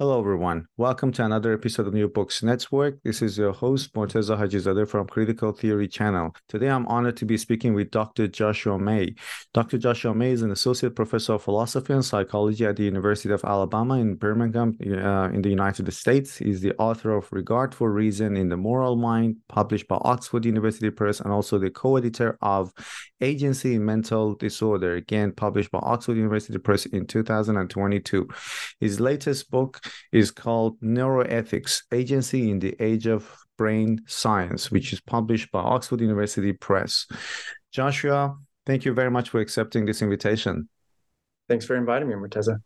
Hello, everyone. Welcome to another episode of New Books Network. This is your host, Morteza Hajizadeh from Critical Theory Channel. Today, I'm honored to be speaking with Dr. Joshua May. Dr. Joshua May is an associate professor of philosophy and psychology at the University of Alabama in Birmingham, uh, in the United States. He's the author of Regard for Reason in the Moral Mind, published by Oxford University Press, and also the co-editor of Agency in Mental Disorder, again published by Oxford University Press in 2022. His latest book is called Neuroethics Agency in the Age of Brain Science, which is published by Oxford University Press. Joshua, thank you very much for accepting this invitation. Thanks for inviting me, Morteza.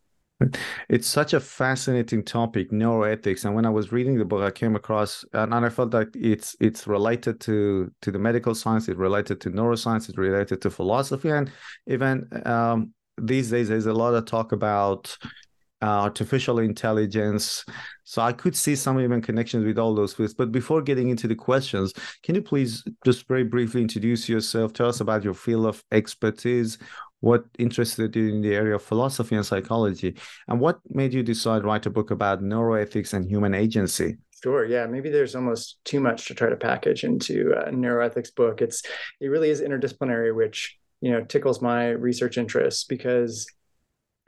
It's such a fascinating topic, neuroethics. And when I was reading the book, I came across, and I felt like it's it's related to to the medical science, it's related to neuroscience, it's related to philosophy, and even um, these days there's a lot of talk about Uh, artificial intelligence. So I could see some even connections with all those fields. But before getting into the questions, can you please just very briefly introduce yourself? Tell us about your field of expertise, what interested you in the area of philosophy and psychology, and what made you decide to write a book about neuroethics and human agency? Sure. Yeah. Maybe there's almost too much to try to package into a neuroethics book. It's it really is interdisciplinary, which you know tickles my research interests because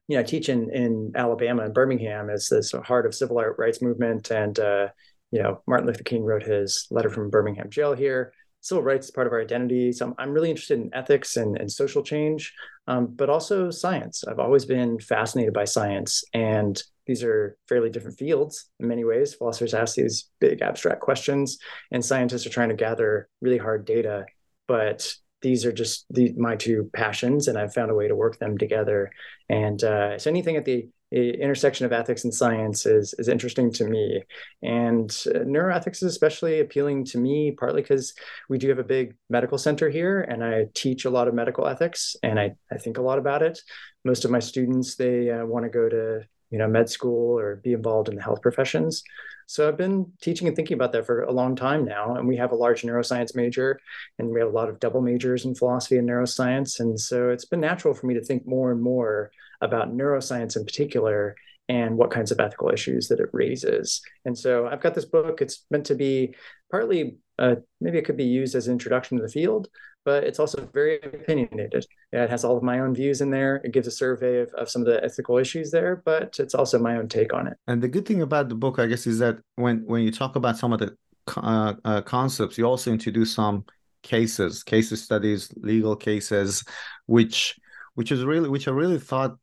you know, I teach in, in Alabama and Birmingham as this heart of civil rights movement. And, uh, you know, Martin Luther King wrote his letter from Birmingham jail here. Civil rights is part of our identity. So I'm, I'm really interested in ethics and, and social change, um, but also science. I've always been fascinated by science. And these are fairly different fields in many ways. Philosophers ask these big abstract questions, and scientists are trying to gather really hard data. But these are just the, my two passions, and I've found a way to work them together. And uh, so anything at the intersection of ethics and science is is interesting to me and uh, neuroethics is especially appealing to me partly because we do have a big medical center here and i teach a lot of medical ethics and i, I think a lot about it most of my students they uh, want to go to you know med school or be involved in the health professions so I've been teaching and thinking about that for a long time now. And we have a large neuroscience major, and we have a lot of double majors in philosophy and neuroscience. And so it's been natural for me to think more and more about neuroscience in particular and what kinds of ethical issues that it raises. And so I've got this book. It's meant to be partly, uh, maybe it could be used as an introduction to the field, but it's also very opinionated. It has all of my own views in there. It gives a survey of, of some of the ethical issues there, but it's also my own take on it. And the good thing about the book, I guess, is that when when you talk about some of the uh, uh, concepts, you also introduce some cases, cases studies, legal cases, which which is really which are really thought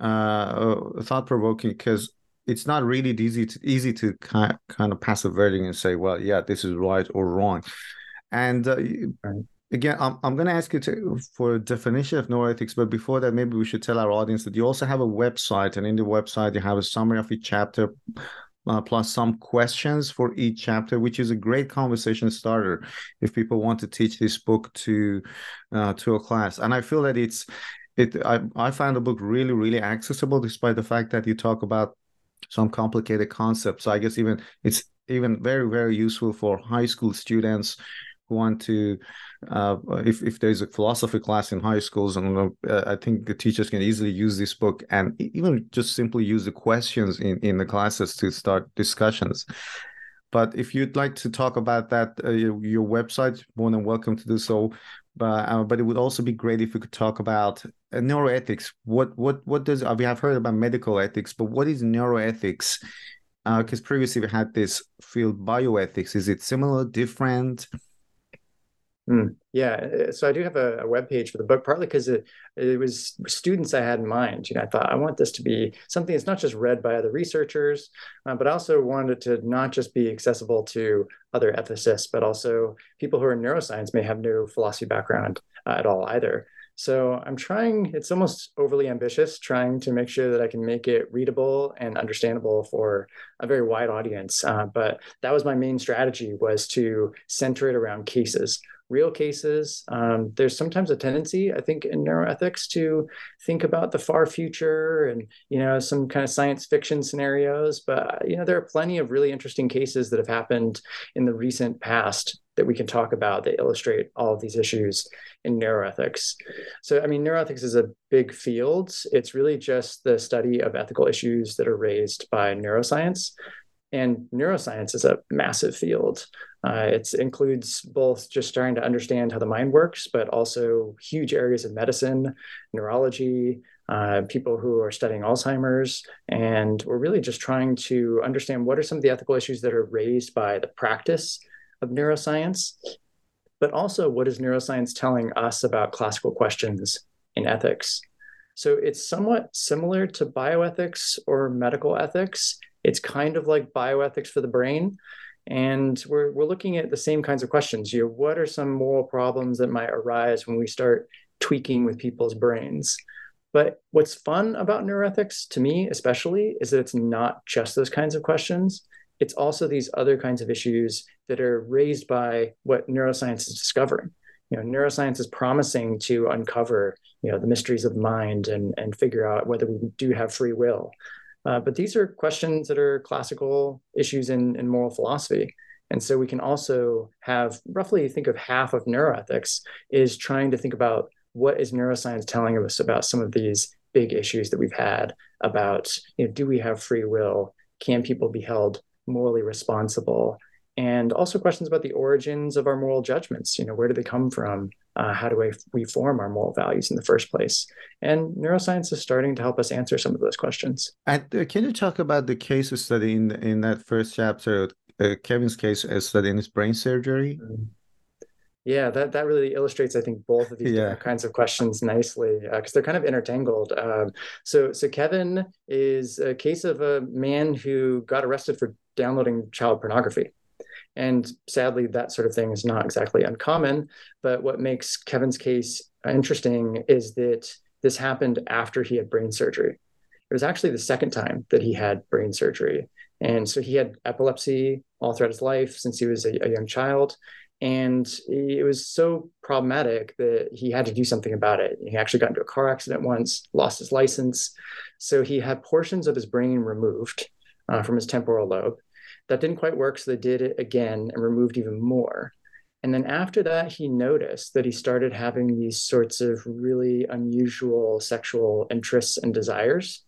uh, thought provoking because it's not really easy to easy to kind kind of pass a verdict and say, well, yeah, this is right or wrong. And uh, again, I'm, I'm going to ask you to, for a definition of neuroethics, but before that, maybe we should tell our audience that you also have a website, and in the website, you have a summary of each chapter. uh, plus some questions for each chapter, which is a great conversation starter if people want to teach this book to uh, to a class. And I feel that it's it. I I found the book really really accessible, despite the fact that you talk about some complicated concepts. So I guess even it's even very very useful for high school students who want to uh, if, if there's a philosophy class in high schools and uh, i think the teachers can easily use this book and even just simply use the questions in, in the classes to start discussions. But if you'd like to talk about that uh, your, website more than welcome to do so. But, uh, but it would also be great if we could talk about uh, neuroethics. What what what does we have heard about medical ethics but what is neuroethics? Because previously we had this field bioethics. Is it similar different Mm, yeah, uh, so I do have a, a web page for the book, partly because it, it was students I had in mind. You know, I thought I want this to be something that's not just read by other researchers, uh, but I also wanted to not just be accessible to other ethicists, but also people who are in neuroscience may have no philosophy background uh, at all either. So I'm trying, it's almost overly ambitious, trying to make sure that I can make it readable and understandable for a very wide audience. Uh, but that was my main strategy was to center it around cases real cases. Um, there's sometimes a tendency, I think, in neuroethics to think about the far future and you know some kind of science fiction scenarios. But you know there are plenty of really interesting cases that have happened in the recent past that we can talk about that illustrate all of these issues in neuroethics. So, I mean, neuroethics is a big field. It's really just the study of ethical issues that are raised by neuroscience. And neuroscience is a massive field. Uh, it includes both just starting to understand how the mind works, but also huge areas of medicine, neurology, uh, people who are studying Alzheimer's. And we're really just trying to understand what are some of the ethical issues that are raised by the practice of neuroscience, but also what is neuroscience telling us about classical questions in ethics. So it's somewhat similar to bioethics or medical ethics. It's kind of like bioethics for the brain, and we're, we're looking at the same kinds of questions. You know, what are some moral problems that might arise when we start tweaking with people's brains? But what's fun about neuroethics, to me especially, is that it's not just those kinds of questions. It's also these other kinds of issues that are raised by what neuroscience is discovering. You know, neuroscience is promising to uncover, you know, the mysteries of the mind and and figure out whether we do have free will. Uh, but these are questions that are classical issues in, in moral philosophy. And so we can also have roughly think of half of neuroethics is trying to think about what is neuroscience telling us about some of these big issues that we've had about you know, do we have free will? Can people be held morally responsible? And also questions about the origins of our moral judgments. You know, where do they come from? uh, how do we, we form our moral values in the first place? And neuroscience is starting to help us answer some of those questions. And uh, can you talk about the case study in in that first chapter, uh, Kevin's case study in his brain surgery? Mm-hmm. Yeah, that, that really illustrates, I think, both of these yeah. kinds of questions nicely because uh, they're kind of intertangled. Um, so, so Kevin is a case of a man who got arrested for downloading child pornography. And sadly, that sort of thing is not exactly uncommon. But what makes Kevin's case interesting is that this happened after he had brain surgery. It was actually the second time that he had brain surgery. And so he had epilepsy all throughout his life since he was a, a young child. And it was so problematic that he had to do something about it. He actually got into a car accident once, lost his license. So he had portions of his brain removed uh, from his temporal lobe. That didn't quite work, so they did it again and removed even more. And then after that, he noticed that he started having these sorts of really unusual sexual interests and desires.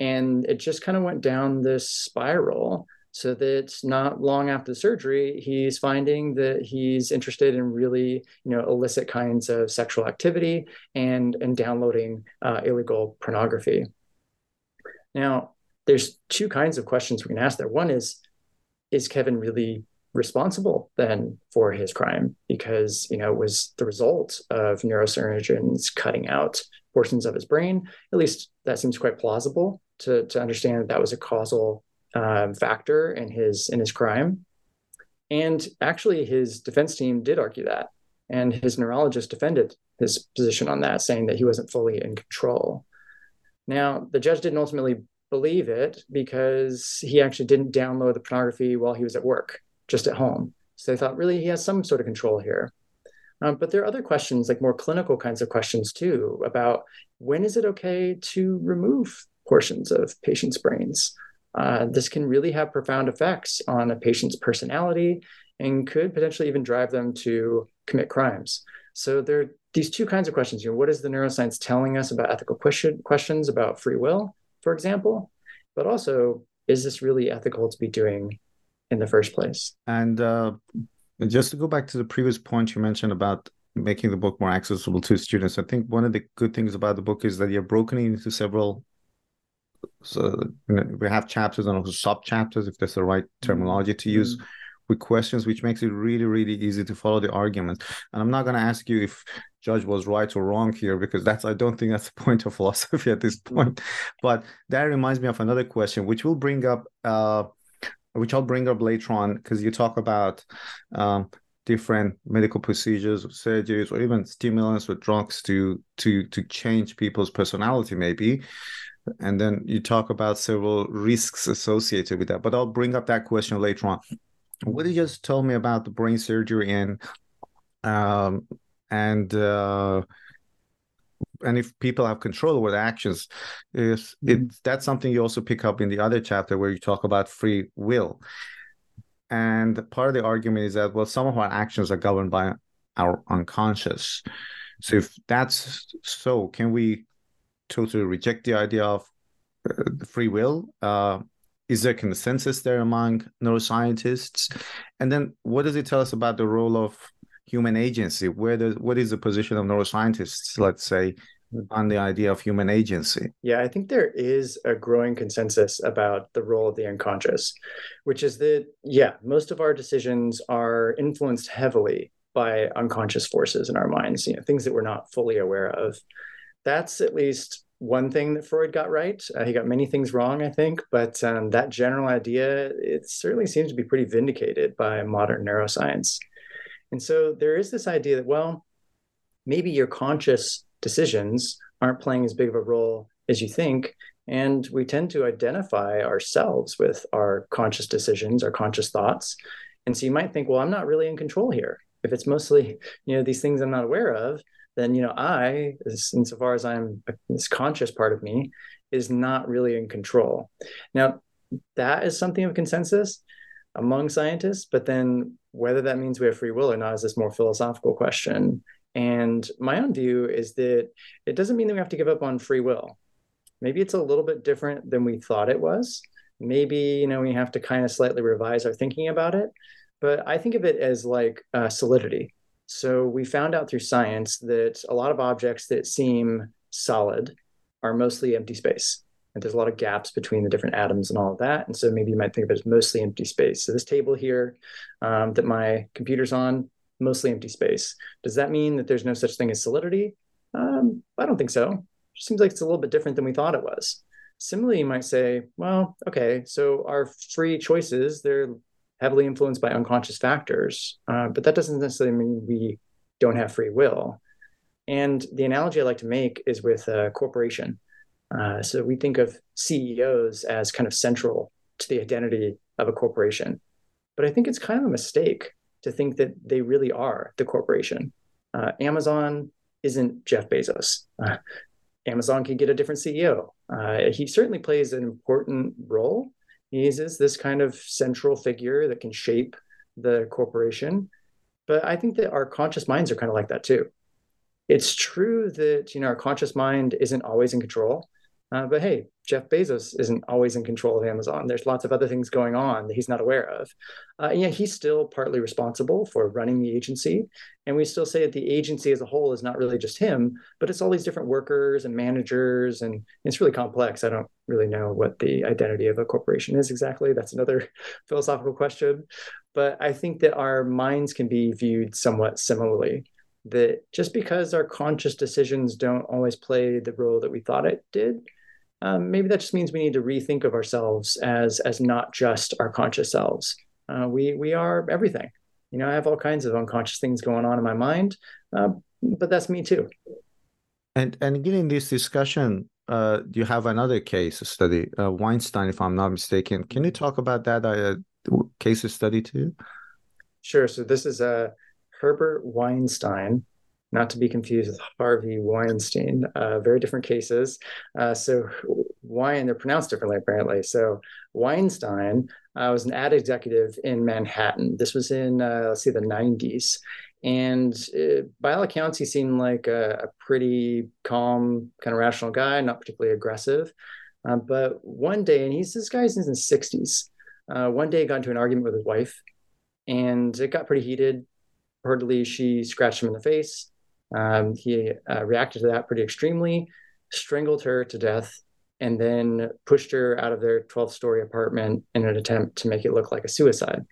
And it just kind of went down this spiral so that not long after the surgery, he's finding that he's interested in really, you know, illicit kinds of sexual activity and, and downloading uh, illegal pornography. Now, there's two kinds of questions we can ask there. One is, is Kevin really responsible then for his crime? Because you know it was the result of neurosurgeons cutting out portions of his brain. At least that seems quite plausible to, to understand that that was a causal um, factor in his in his crime. And actually his defense team did argue that. And his neurologist defended his position on that saying that he wasn't fully in control. Now the judge didn't ultimately believe it because he actually didn't download the pornography while he was at work, just at home. So they thought really he has some sort of control here. Um, but there are other questions, like more clinical kinds of questions too, about when is it okay to remove portions of patients' brains? Uh, this can really have profound effects on a patient's personality and could potentially even drive them to commit crimes. So there are these two kinds of questions. You know, what is the neuroscience telling us about ethical question, questions about free will, for example? But also, is this really ethical to be doing in the first place? And uh, just to go back to the previous point you mentioned about making the book more accessible to students, I think one of the good things about the book is that you're broken into several. So you know, we have chapters and also sub chapters, if that's the right mm-hmm. terminology to use. Mm-hmm with questions, which makes it really, really easy to follow the argument. And I'm not going to ask you if Judge was right or wrong here, because that's I don't think that's the point of philosophy at this point. But that reminds me of another question, which will bring up, uh, which I'll bring up later on, because you talk about um, different medical procedures, or surgeries, or even stimulants or drugs to to to change people's personality, maybe. And then you talk about several risks associated with that. But i'll bring up that question later on. What you just told me about the brain surgery and um, and uh, and if people have control over the actions, is mm-hmm. it that's something you also pick up in the other chapter where you talk about free will. And part of the argument is that well, some of our actions are governed by our unconscious. So if that's so, can we totally reject the idea of uh, free will? Uh, is there consensus there among neuroscientists? And then what does it tell us about the role of human agency? Where does what is the position of neuroscientists, let's say, on the idea of human agency? Yeah, I think there is a growing consensus about the role of the unconscious, which is that, yeah, most of our decisions are influenced heavily by unconscious forces in our minds, you know, things that we're not fully aware of. That's at least one thing that Freud got right. Uh, he got many things wrong, I think, but um, that general idea it certainly seems to be pretty vindicated by modern neuroscience. And so there is this idea that well, maybe your conscious decisions aren't playing as big of a role as you think, and we tend to identify ourselves with our conscious decisions, our conscious thoughts. And so you might think, well, I'm not really in control here. If it's mostly, you know, these things I'm not aware of, then you know I, insofar as I'm this conscious part of me, is not really in control. Now, that is something of consensus among scientists, but then whether that means we have free will or not is this more philosophical question. And my own view is that it doesn't mean that we have to give up on free will. Maybe it's a little bit different than we thought it was. Maybe you know we have to kind of slightly revise our thinking about it. But I think of it as like uh, solidity so we found out through science that a lot of objects that seem solid are mostly empty space. And there's a lot of gaps between the different atoms and all of that. And so maybe you might think of it as mostly empty space. So this table here um, that my computer's on, mostly empty space. Does that mean that there's no such thing as solidity? Um, I don't think so. It seems like it's a little bit different than we thought it was. Similarly, you might say, well, okay, so our free choices, they're heavily influenced by unconscious factors. Uh, but that doesn't necessarily mean we don't have free will. And the analogy I like to make is with a corporation. Uh, so we think of CEOs as kind of central to the identity of a corporation. But I think it's kind of a mistake to think that they really are the corporation. Uh, Amazon isn't Jeff Bezos. Uh, Amazon can get a different CEO. Uh, he certainly plays an important role, he is this kind of central figure that can shape the corporation. But I think that our conscious minds are kind of like that too. It's true that you know our conscious mind isn't always in control, uh, but hey, Jeff Bezos isn't always in control of Amazon. There's lots of other things going on that he's not aware of. Uh, and yet he's still partly responsible for running the agency. And we still say that the agency as a whole is not really just him, but it's all these different workers and managers. And it's really complex. I don't really know what the identity of a corporation is exactly. That's another philosophical question. But I think that our minds can be viewed somewhat similarly. That just because our conscious decisions don't always play the role that we thought it did, um, maybe that just means we need to rethink of ourselves as as not just our conscious selves. Uh, we we are everything. You know, I have all kinds of unconscious things going on in my mind, uh, but that's me too. And and in this discussion, uh, you have another case study, uh, Weinstein, if I'm not mistaken. Can you talk about that uh, case study too? Sure. So this is a uh, Herbert Weinstein, not to be confused with Harvey Weinstein. Uh, very different cases. Uh, so Wein, they're pronounced differently apparently. So Weinstein uh, was an ad executive in Manhattan. This was in uh, let's see the 90s, and uh, by all accounts, he seemed like a, a, pretty calm, kind of rational guy, not particularly aggressive. Uh, but one day, and he's this guy's in his 60s. Uh, one day, he got into an argument with his wife, and it got pretty heated. Reportedly, she scratched him in the face. Um, he uh, reacted to that pretty extremely, strangled her to death, and then pushed her out of their 12 story apartment in an attempt to make it look like a suicide.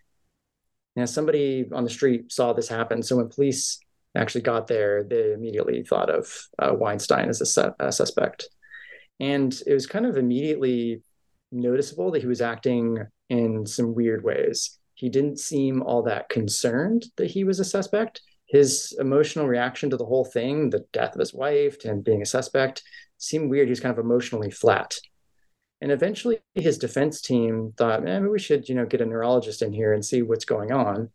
Now, somebody on the street saw this happen. So when police actually got there, they immediately thought of uh, Weinstein as a, su- a suspect. And it was kind of immediately noticeable that he was acting in some weird ways. He didn't seem all that concerned that he was a suspect. His emotional reaction to the whole thing, the death of his wife and being a suspect, seemed weird. He was kind of emotionally flat. And eventually his defense team thought, maybe we should, you know, get a neurologist in here and see what's going on.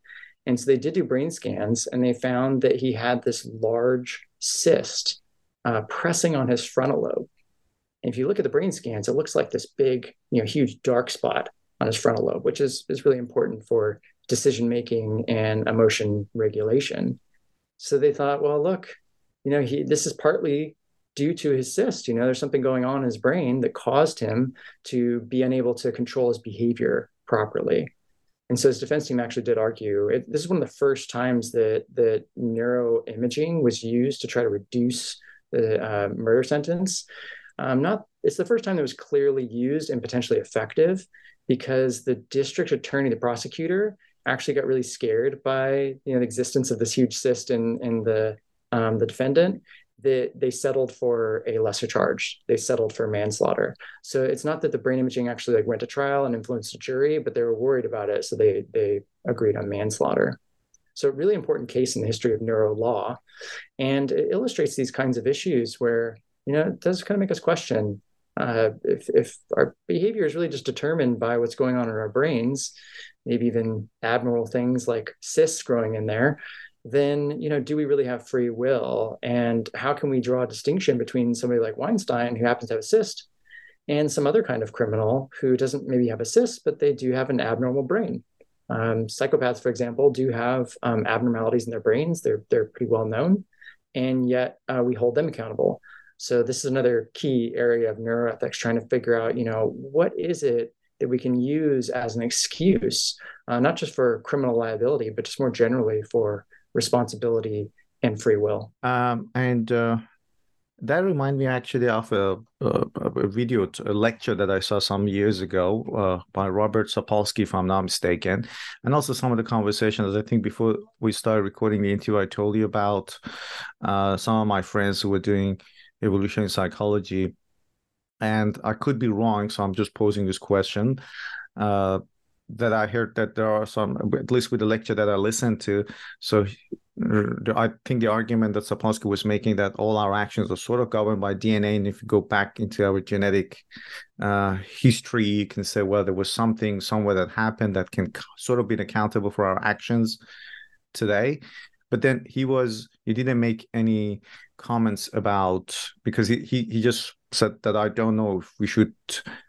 And so they did do brain scans and they found that he had this large cyst uh, pressing on his frontal lobe. And if you look at the brain scans, it looks like this big, you know, huge dark spot on his frontal lobe, which is, is really important for decision making and emotion regulation. So they thought, well, look, you know, he this is partly due to his cyst. You know, there's something going on in his brain that caused him to be unable to control his behavior properly. And so his defense team actually did argue it, this is one of the first times that that neuroimaging was used to try to reduce the uh, murder sentence. Um, not it's the first time that was clearly used and potentially effective because the district attorney, the prosecutor, actually got really scared by you know the existence of this huge cyst in in the um, the defendant they, they settled for a lesser charge. They settled for manslaughter. So it's not that the brain imaging actually like went to trial and influenced the jury, but they were worried about it, so they they agreed on manslaughter. So really important case in the history of neuro law, and it illustrates these kinds of issues where you know it does kind of make us question uh, if if our behavior is really just determined by what's going on in our brains, maybe even abnormal things like cysts growing in there then you know do we really have free will? And how can we draw a distinction between somebody like weinstein who happens to have a cyst and some other kind of criminal who doesn't maybe have a cyst but they do have an abnormal brain? Um, psychopaths for example do have um, abnormalities in their brains. They're, they're pretty well known. And yet uh, we hold them accountable. So this is another key area of neuroethics trying to figure out you know what is it that we can use as an excuse, uh, not just for criminal liability, but just more generally for responsibility and free will. Um, and uh, that reminds me actually of a, a, a, video, a lecture that I saw some years ago uh, by Robert Sapolsky, if I'm not mistaken, and also some of the conversations. I think before we started recording the interview, I told you about uh, some of my friends who were doing evolutionary psychology, and I could be wrong, so I'm just posing this question. Uh, that I heard that there are some, at least with the lecture that I listened to. So I think the argument that Sapolsky was making that all our actions are sort of governed by DNA, and if you go back into our genetic uh, history, you can say, well, there was something somewhere that happened that can sort of be accountable for our actions today. But then he was he didn't make any comments about because he he, he just said that I don't know if we should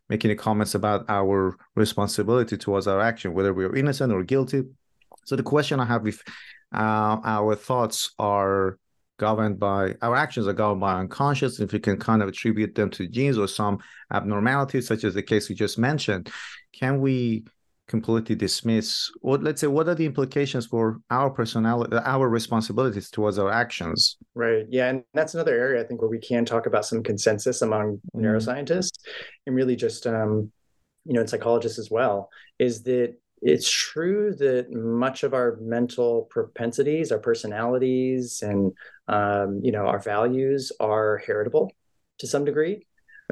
make any comments about our responsibility towards our action, whether we are innocent or guilty. So the question I have if uh, our thoughts are governed by our actions are governed by unconscious, if we can kind of attribute them to genes or some abnormalities, such as the case we just mentioned, can we completely dismiss what let's say what are the implications for our personality our responsibilities towards our actions? Right. Yeah and that's another area i think where we can talk about some consensus among mm. neuroscientists and really just um, you know and psychologists as well is that it's true that much of our mental propensities our personalities and um, you know our values are heritable to some degree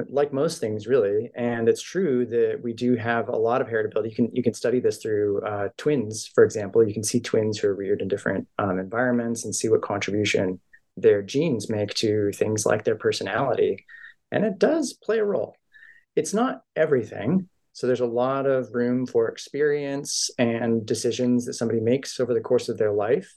like most things really and it's true that we do have a lot of heritability you can you can study this through uh, twins for example you can see twins who are reared in different um, environments and see what contribution their genes make to things like their personality and it does play a role. It's not everything. So there's a lot of room for experience and decisions that somebody makes over the course of their life.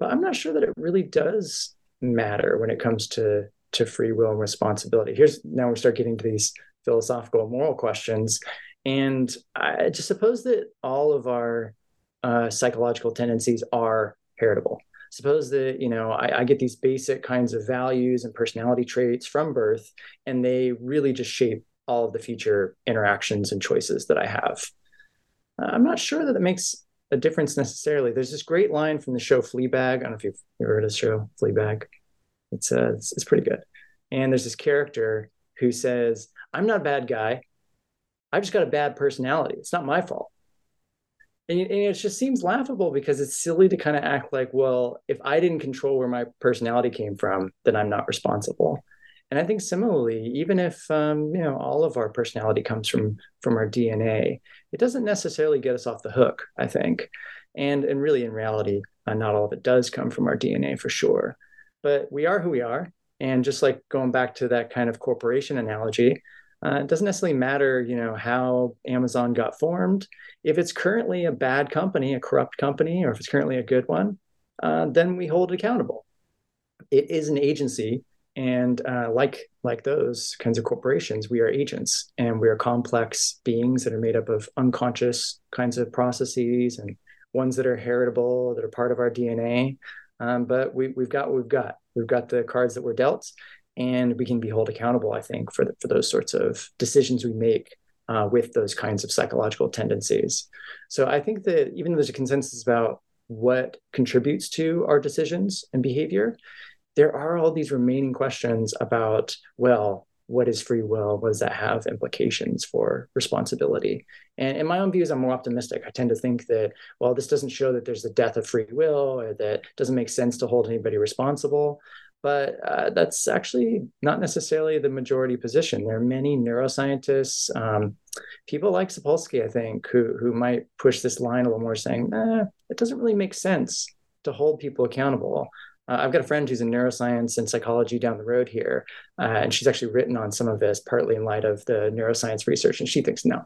But I'm not sure that it really does matter when it comes to to free will and responsibility. Here's now we start getting to these philosophical and moral questions. And I just suppose that all of our uh, psychological tendencies are heritable. Suppose that, you know, I, I get these basic kinds of values and personality traits from birth, and they really just shape all of the future interactions and choices that I have. Uh, I'm not sure that it makes a difference necessarily. There's this great line from the show Fleabag. I don't know if you've ever heard of the show Fleabag. It's uh, it's, it's pretty good. And there's this character who says, "I'm not a bad guy. I've just got a bad personality. It's not my fault." And, and it just seems laughable because it's silly to kind of act like, well, if I didn't control where my personality came from, then I'm not responsible. And I think similarly, even if um, you know all of our personality comes from from our DNA, it doesn't necessarily get us off the hook. I think, and and really in reality, uh, not all of it does come from our DNA for sure. But we are who we are, and just like going back to that kind of corporation analogy, uh, it doesn't necessarily matter, you know, how Amazon got formed. If it's currently a bad company, a corrupt company, or if it's currently a good one, uh, then we hold it accountable. It is an agency, and uh, like like those kinds of corporations, we are agents, and we are complex beings that are made up of unconscious kinds of processes and ones that are heritable, that are part of our DNA. Um, but we, we've got what we've got. We've got the cards that were dealt, and we can be held accountable. I think for the, for those sorts of decisions we make uh, with those kinds of psychological tendencies. So I think that even though there's a consensus about what contributes to our decisions and behavior, there are all these remaining questions about well what is free will? What does that have implications for responsibility? And in my own views, I'm more optimistic. I tend to think that, well, this doesn't show that there's the death of free will or that doesn't make sense to hold anybody responsible but uh, that's actually not necessarily the majority position. There are many neuroscientists, um, people like Sapolsky, I think, who who might push this line a little more, saying, nah, it doesn't really make sense to hold people accountable. Uh, I've got a friend who's in neuroscience and psychology down the road here, uh, and she's actually written on some of this, partly in light of the neuroscience research, and she thinks no,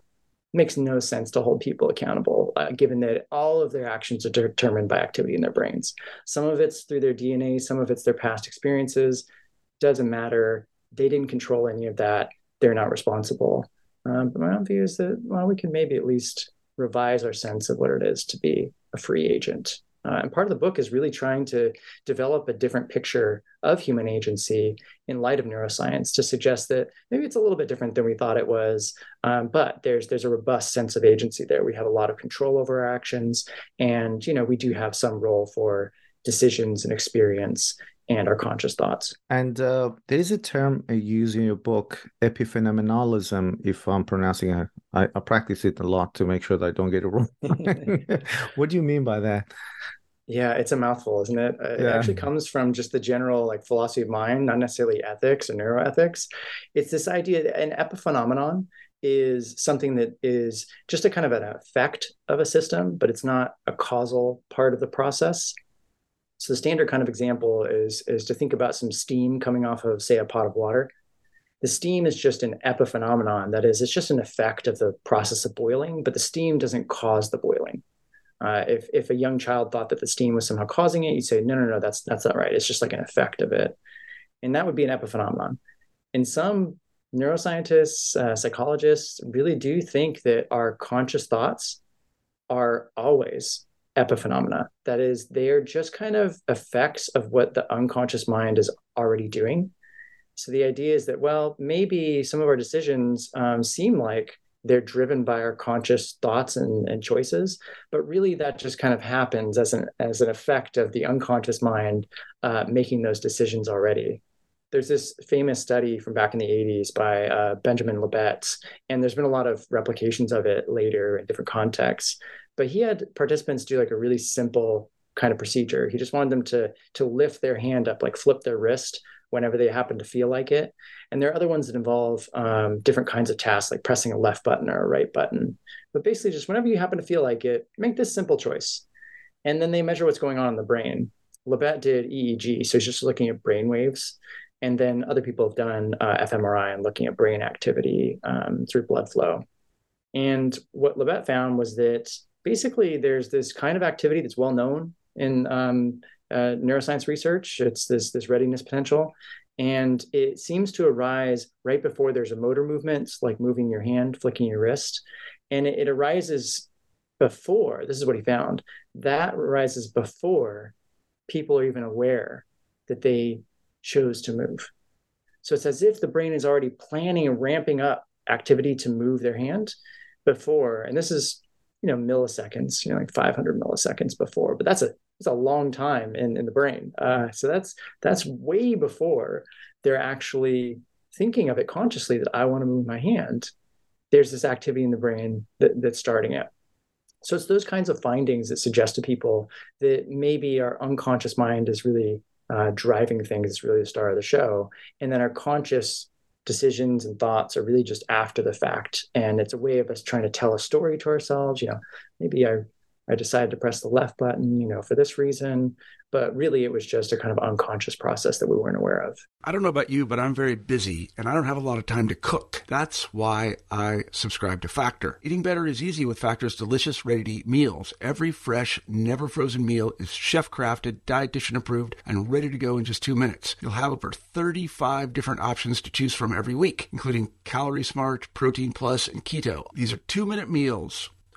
makes no sense to hold people accountable, uh, given that all of their actions are determined by activity in their brains. Some of it's through their DNA, some of it's their past experiences. Doesn't matter. They didn't control any of that. They're not responsible. Um, but my own view is that well, we can maybe at least revise our sense of what it is to be a free agent uh, and part of the book is really trying to develop a different picture of human agency in light of neuroscience to suggest that maybe it's a little bit different than we thought it was, um, but there's there's a robust sense of agency there. We have a lot of control over our actions, and you know we do have some role for decisions and experience and our conscious thoughts. And uh, there is a term you use in your book, epiphenomenalism, if I'm pronouncing it. I, I practice it a lot to make sure that I don't get it wrong. what do you mean by that? Yeah, it's a mouthful, isn't it? Uh, yeah. It actually comes from just the general like philosophy of mind, not necessarily ethics or neuroethics. It's this idea that an epiphenomenon is something that is just a kind of an effect of a system, but it's not a causal part of the process. So the standard kind of example is is to think about some steam coming off of, say, a pot of water. The steam is just an epiphenomenon. That is, it's just an effect of the process of boiling, but the steam doesn't cause the boiling. Uh, if if a young child thought that the steam was somehow causing it, you'd say, no, no, no, that's that's not right. It's just like an effect of it, and that would be an epiphenomenon. And some neuroscientists, uh, psychologists, really do think that our conscious thoughts are always epiphenomena. That is, they are just kind of effects of what the unconscious mind is already doing. So the idea is that, well, maybe some of our decisions um, seem like they're driven by our conscious thoughts and, and choices. But really that just kind of happens as an as an effect of the unconscious mind uh, making those decisions already. There's this famous study from back in the 80s by uh, benjamin libet and there's been a lot of replications of it later in different contexts. But he had participants do like a really simple kind of procedure. He just wanted them to to lift their hand up like flip their wrist whenever they happen to feel like it. And there are other ones that involve um, different kinds of tasks, like pressing a left button or a right button. But basically, just whenever you happen to feel like it, make this simple choice. And then they measure what's going on in the brain. Libet did EEG, so he's just looking at brain waves. And then other people have done uh, fMRI and looking at brain activity um, through blood flow. And what Libet found was that basically there's this kind of activity that's well known in um, uh, neuroscience research. It's this this readiness potential, and it seems to arise right before there's a motor movement, like moving your hand, flicking your wrist, and it, it arises before. This is what he found. That arises before people are even aware that they chose to move. So it's as if the brain is already planning and ramping up activity to move their hand before. And this is, you know, milliseconds, you know, like 500 milliseconds before. But that's a it's a long time in, in the brain. Uh, so that's that's way before they're actually thinking of it consciously that I want to move my hand. There's this activity in the brain that, that's starting it. So it's those kinds of findings that suggest to people that maybe our unconscious mind is really uh, driving things, is really the star of the show, and then our conscious decisions and thoughts are really just after the fact, and it's a way of us trying to tell a story to ourselves. You know, maybe I I decided to press the left button, you know, for this reason. But really, it was just a kind of unconscious process that we weren't aware of. I don't know about you, but I'm very busy and I don't have a lot of time to cook. That's why I subscribe to Factor. Eating better is easy with Factor's delicious, ready to eat meals. Every fresh, never frozen meal is chef crafted, dietitian approved, and ready to go in just two minutes. You'll have over 35 different options to choose from every week, including Calorie Smart, Protein Plus, and Keto. These are two minute meals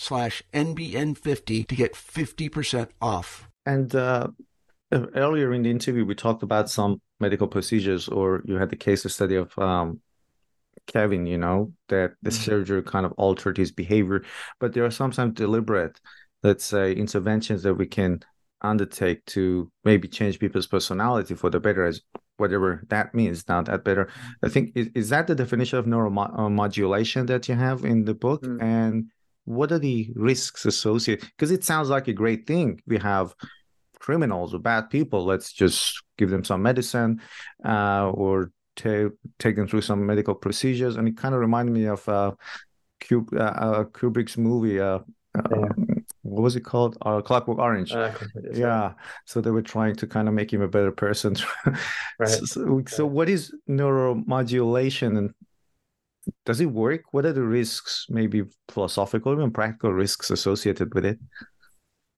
slash NBN50 to get 50% off. And uh, earlier in the interview, we talked about some medical procedures, or you had the case study of um, Kevin, you know, that the mm-hmm. surgery kind of altered his behavior. But there are sometimes deliberate, let's say, interventions that we can undertake to maybe change people's personality for the better as whatever that means now that better i think is, is that the definition of neuromodulation that you have in the book mm. and what are the risks associated? Because it sounds like a great thing. We have criminals or bad people. Let's just give them some medicine uh, or t- take them through some medical procedures. And it kind of reminded me of uh, Kub- uh, uh Kubrick's movie. Uh, uh, yeah. What was it called? Clockwork Orange. yeah. So they were trying to kind of make him a better person. right. So, so, so, what is neuromodulation and does it work? What are the risks, maybe philosophical, even practical risks associated with it?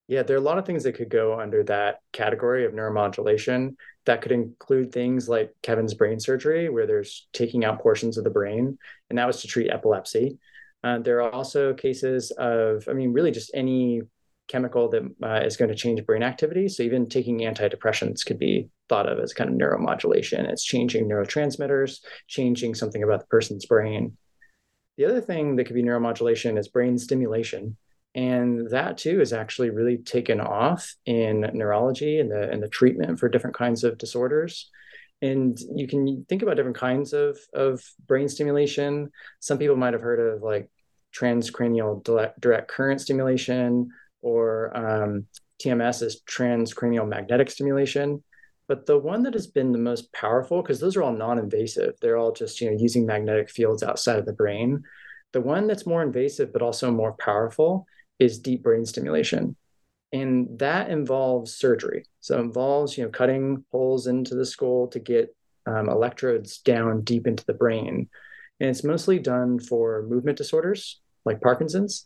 Yeah, there are a lot of things that could go under that category of neuromodulation. That could include things like Kevin's brain surgery, where there's taking out portions of the brain, and that was to treat epilepsy. Uh, there are also cases of, I mean, really just any chemical that uh, is going to change brain activity. So even taking antidepressants could be thought of as kind of neuromodulation. It's changing neurotransmitters, changing something about the person's brain. The other thing that could be neuromodulation is brain stimulation. And that too is actually really taken off in neurology and the and the treatment for different kinds of disorders. And you can think about different kinds of, of brain stimulation. Some people might have heard of like transcranial direct, direct current stimulation or um, TMS is transcranial magnetic stimulation. But the one that has been the most powerful, because those are all non-invasive, they're all just you know using magnetic fields outside of the brain. The one that's more invasive but also more powerful is deep brain stimulation, and that involves surgery. So it involves you know cutting holes into the skull to get um, electrodes down deep into the brain, and it's mostly done for movement disorders like Parkinson's,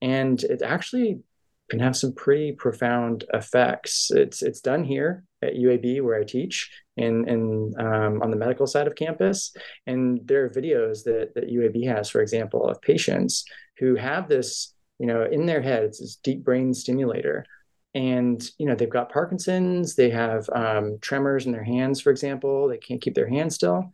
and it actually can have some pretty profound effects. It's it's done here at UAB where I teach and and um, on the medical side of campus. And there are videos that that UAB has, for example, of patients who have this, you know, in their heads, this deep brain stimulator. And you know they've got Parkinson's, they have um, tremors in their hands, for example. They can't keep their hands still.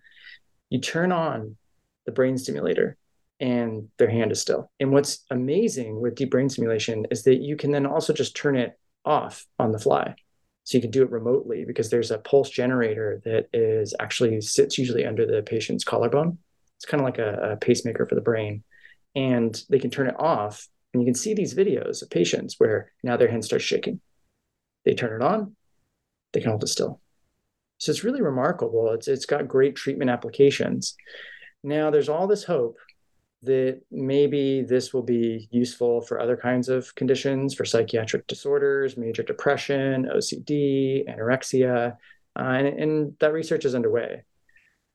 You turn on the brain stimulator, and their hand is still. And what's amazing with deep brain stimulation is that you can then also just turn it off on the fly. So you can do it remotely because there's a pulse generator that is actually sits usually under the patient's collarbone. It's kind of like a, a pacemaker for the brain. And they can turn it off. And you can see these videos of patients where now their hand starts shaking. They turn it on, they can hold it still. So it's really remarkable. It's it's got great treatment applications. Now there's all this hope that maybe this will be useful for other kinds of conditions, for psychiatric disorders, major depression, OCD, anorexia, uh, and, and, that research is underway.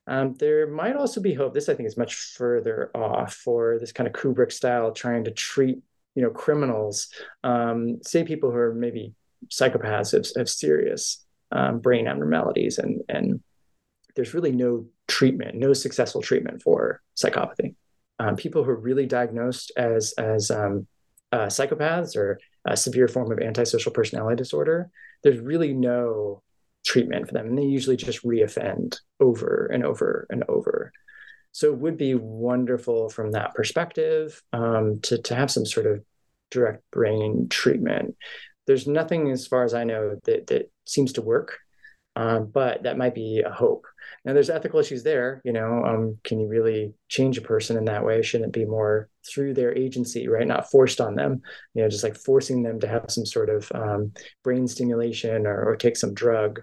Um, there might also be hope. This, I think, is much further off for this kind of Kubrick style, trying to treat, you know, criminals, um, say people who are maybe psychopaths have, have serious um, brain abnormalities, and and there's really no treatment, no successful treatment for psychopathy um, people who are really diagnosed as as um, uh, psychopaths or a severe form of antisocial personality disorder, there's really no treatment for them, and they usually just reoffend over and over and over. So it would be wonderful from that perspective um, to to have some sort of direct brain treatment. There's nothing, as far as I know, that that seems to work, um, but that might be a hope. Now, there's ethical issues there. You know, um, can you really change a person in that way? Shouldn't it be more through their agency, right? Not forced on them. You know, just like forcing them to have some sort of um, brain stimulation or, or, take some drug.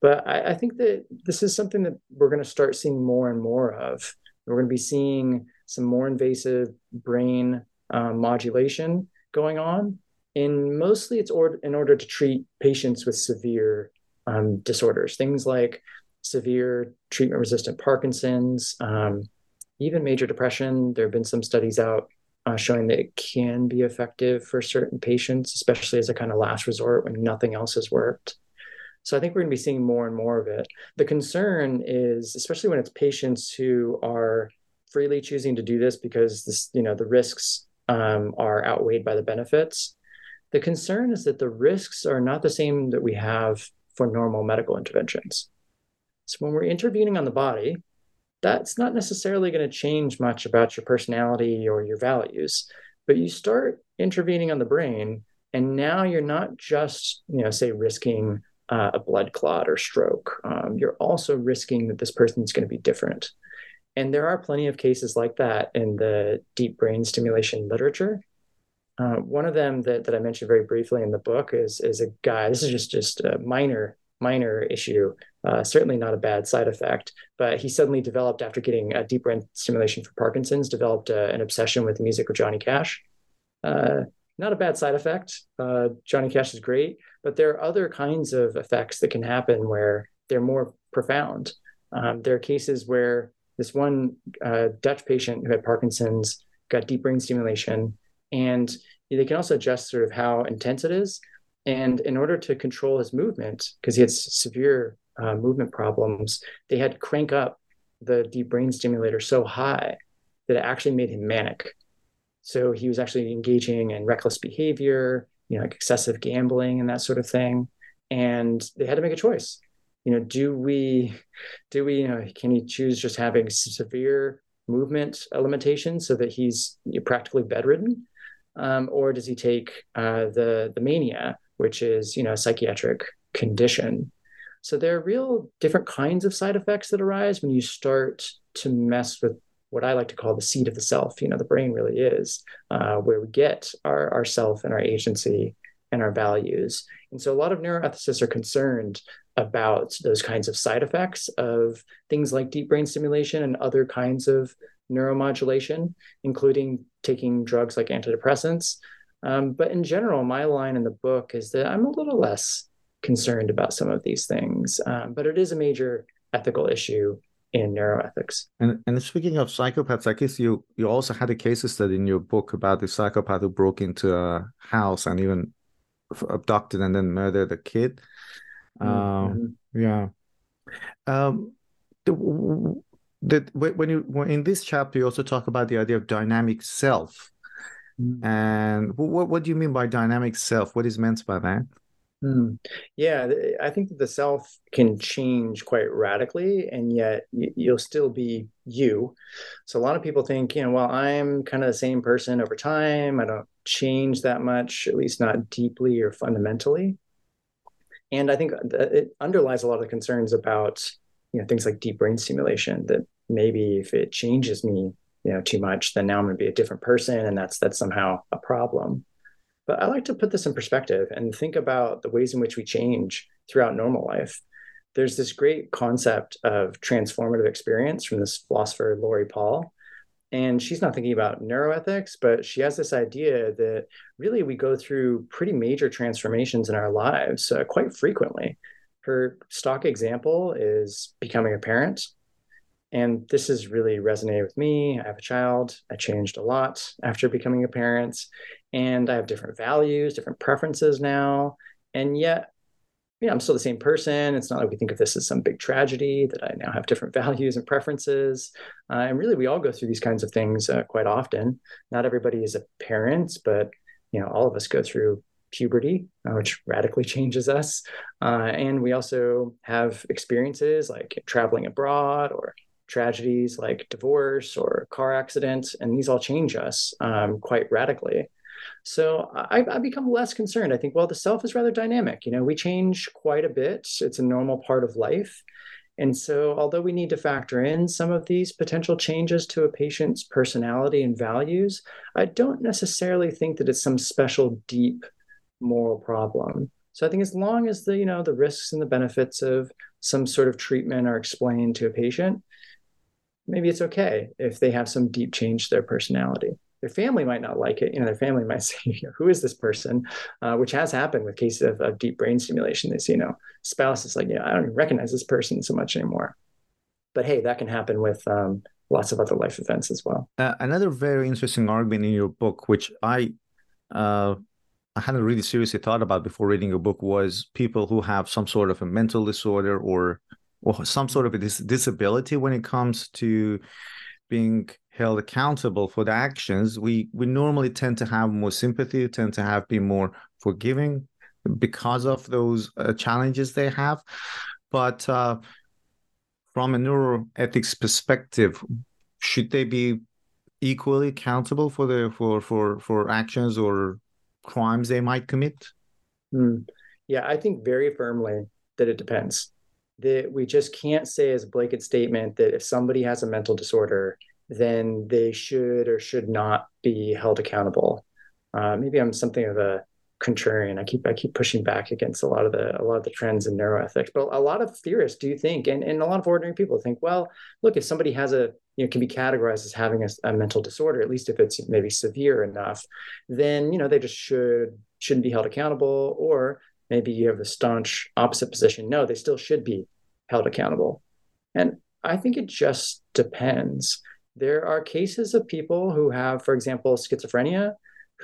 But I, I think that this is something that we're going to start seeing more and more of. We're going to be seeing some more invasive brain um, modulation going on. And mostly it's or- in order to treat patients with severe um, disorders, things like severe treatment resistant Parkinson's, um, even major depression. There have been some studies out uh, showing that it can be effective for certain patients, especially as a kind of last resort when nothing else has worked. So I think we're going to be seeing more and more of it. The concern is, especially when it's patients who are freely choosing to do this because this, you know, the risks um, are outweighed by the benefits. The concern is that the risks are not the same that we have for normal medical interventions. So when we're intervening on the body, that's not necessarily going to change much about your personality or your values. But you start intervening on the brain, and now you're not just, you know, say risking uh, a blood clot or stroke. Um, you're also risking that this person's going to be different. And there are plenty of cases like that in the deep brain stimulation literature. Uh, one of them that, that I mentioned very briefly in the book is, is a guy, this is just, just a minor minor issue, uh, certainly not a bad side effect. But he suddenly developed, after getting a deep brain stimulation for Parkinson's, developed uh, an obsession with music of Johnny Cash. Uh, not a bad side effect. Uh, Johnny Cash is great, but there are other kinds of effects that can happen where they're more profound. Um, there are cases where this one uh, Dutch patient who had Parkinson's got deep brain stimulation, and they can also adjust sort of how intense it is. And in order to control his movement, because he had severe uh, movement problems, they had to crank up the deep brain stimulator so high that it actually made him manic. So he was actually engaging in reckless behavior, you know, like excessive gambling and that sort of thing. And they had to make a choice. You know, do we, do we, you know, can he choose just having severe movement limitations so that he's practically bedridden, um, or does he take uh, the the mania, which is you know a psychiatric condition. So there are real different kinds of side effects that arise when you start to mess with what I like to call the seat of the self. You know, the brain really is uh, where we get our, our self and our agency and our values. And so a lot of neuroethicists are concerned about those kinds of side effects of things like deep brain stimulation and other kinds of neuromodulation, including taking drugs like antidepressants, um, but in general, my line in the book is that I'm a little less concerned about some of these things, um, but it is a major ethical issue in neuroethics. And and speaking of psychopaths, I guess you you also had a case study in your book about the psychopath who broke into a house and even abducted and then murdered a kid. Mm-hmm. Um, yeah. Um, the, the, when you when in this chapter, you also talk about the idea of dynamic self. Mm. And what what do you mean by dynamic self? What is meant by that? Hmm. Yeah, I think that the self can change quite radically, and yet you'll still be you. So a lot of people think, you know, well, I'm kind of the same person over time. I don't change that much, at least not deeply or fundamentally. And I think it underlies a lot of concerns about, you know, things like deep brain stimulation. That maybe if it changes me, you know, too much, then now I'm going to be a different person, and that's that's somehow a problem. But I like to put this in perspective and think about the ways in which we change throughout normal life. There's this great concept of transformative experience from this philosopher, Laurie Paul. And she's not thinking about neuroethics, but she has this idea that really we go through pretty major transformations in our lives uh, quite frequently. Her stock example is becoming a parent. And this has really resonated with me. I have a child. I changed a lot after becoming a parent and I have different values, different preferences now. And yet, yeah, I'm still the same person. It's not like we think of this as some big tragedy that I now have different values and preferences. Uh, and really, we all go through these kinds of things uh, quite often. Not everybody is a parent, but you know, all of us go through puberty, uh, which radically changes us. Uh, and we also have experiences like traveling abroad or tragedies like divorce or car accidents, and these all change us um, quite radically. So I, I become less concerned. I think, well, the self is rather dynamic. You know, we change quite a bit. It's a normal part of life. And so, although we need to factor in some of these potential changes to a patient's personality and values, I don't necessarily think that it's some special deep moral problem. So I think as long as the you know the risks and the benefits of some sort of treatment are explained to a patient, maybe it's okay if they have some deep change to their personality their family might not like it. You know, their family might say, "Who is this person?" Uh, which has happened with cases of, of, deep brain stimulation. They say, you know, spouse is like, "Yeah, I don't even recognize this person so much anymore." But hey, that can happen with um, lots of other life events as well. Uh, another very interesting argument in your book, which I uh, I hadn't really seriously thought about before reading your book, was people who have some sort of a mental disorder or or some sort of a dis- disability when it comes to being held accountable for the actions, we we normally tend to have more sympathy, tend to have be more forgiving because of those uh, challenges they have. But uh, from a neuroethics perspective, should they be equally accountable for the for for for actions or crimes they might commit? Mm. Yeah, I think very firmly that it depends. That we just can't say as a blanket statement that if somebody has a mental disorder then they should or should not be held accountable. Uh, maybe I'm something of a contrarian. I keep I keep pushing back against a lot of the a lot of the trends in neuroethics. But a lot of theorists do think, and, and a lot of ordinary people think, well, look, if somebody has a you know can be categorized as having a, a mental disorder, at least if it's maybe severe enough, then you know they just should shouldn't be held accountable. Or maybe you have the staunch opposite position. No, they still should be held accountable. And I think it just depends there are cases of people who have, for example, schizophrenia,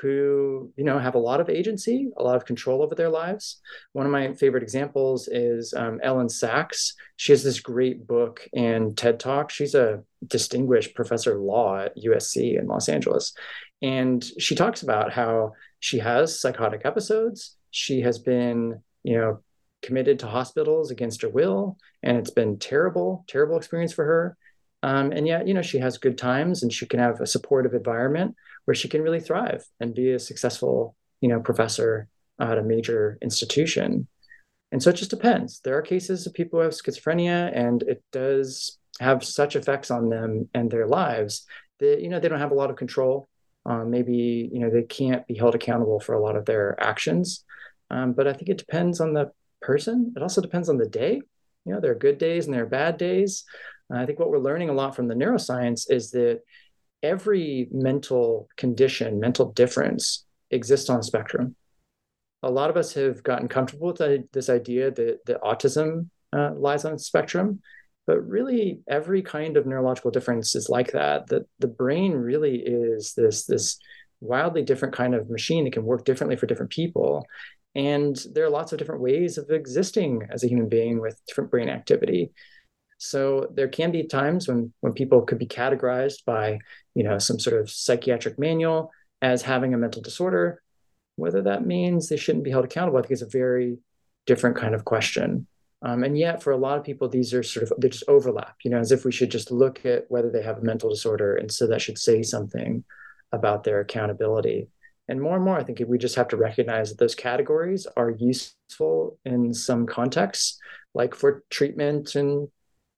who you know have a lot of agency, a lot of control over their lives. One of my favorite examples is um, Elyn Saks. She has this great book and TED Talk. She's a distinguished professor of law at USC in Los Angeles, and she talks about how she has psychotic episodes. She has been, you know, committed to hospitals against her will, and it's been terrible, terrible experience for her. Um, and yet, you know, she has good times and she can have a supportive environment where she can really thrive and be a successful, you know, professor at a major institution. And so it just depends. There are cases of people who have schizophrenia and it does have such effects on them and their lives that, you know, they don't have a lot of control. Um, maybe, you know, they can't be held accountable for a lot of their actions. Um, but I think it depends on the person. It also depends on the day. You know, there are good days and there are bad days. I think what we're learning a lot from the neuroscience is that every mental condition, mental difference exists on a spectrum. A lot of us have gotten comfortable with this idea that, that autism uh, lies on a spectrum, but really every kind of neurological difference is like that. That the brain really is this this wildly different kind of machine that can work differently for different people. And there are lots of different ways of existing as a human being with different brain activity. So there can be times when when people could be categorized by you know some sort of psychiatric manual as having a mental disorder, whether that means they shouldn't be held accountable, I think is a very different kind of question. Um, and yet, for a lot of people, these are sort of they just overlap. You know, as if we should just look at whether they have a mental disorder, and so that should say something about their accountability. And more and more, I think we just have to recognize that those categories are useful in some contexts, like for treatment and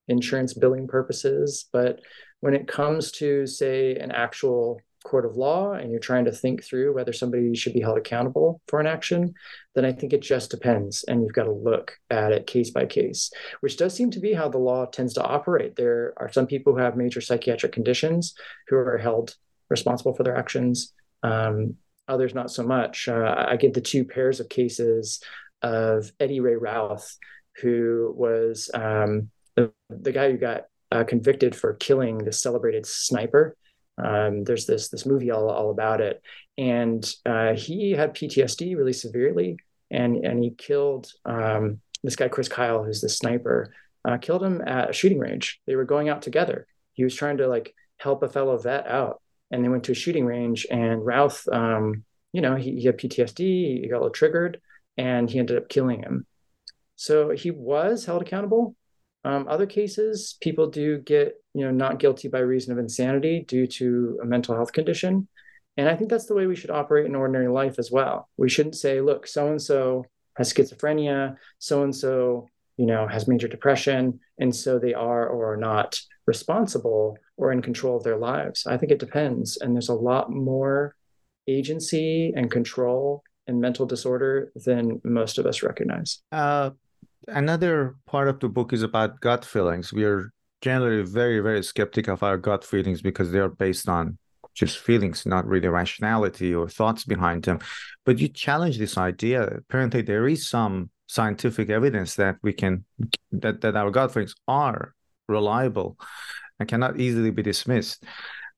insurance billing purposes. But when it comes to, say, an actual court of law and you're trying to think through whether somebody should be held accountable for an action, then I think it just depends. And you've got to look at it case by case, which does seem to be how the law tends to operate. There are some people who have major psychiatric conditions who are held responsible for their actions. Um, others not so much. Uh, I give the two pairs of cases of Eddie Ray Routh, who was um, the, the, guy who got uh, convicted for killing the celebrated sniper. Um, there's this this movie all, all about it, and uh, he had PTSD really severely, and and he killed um, this guy Chris Kyle, who's the sniper, uh, killed him at a shooting range. They were going out together. He was trying to like help a fellow vet out, and they went to a shooting range and Routh, um, you know, he, he, had PTSD, he got a little triggered, and he ended up killing him. So he was held accountable. Um, other cases, people do get, you know, not guilty by reason of insanity due to a mental health condition. And I think that's the way we should operate in ordinary life as well. We shouldn't say, look, so and so has schizophrenia, so and so, you know, has major depression, and so they are or are not responsible or in control of their lives. I think it depends. And there's a lot more agency and control in mental disorder than most of us recognize. Uh, another part of the book is about gut feelings. We are generally very, very skeptical of our gut feelings because they are based on just feelings, not really rationality or thoughts behind them. But you challenge this idea. Apparently, there is some scientific evidence that we can that that our gut feelings are reliable and cannot easily be dismissed.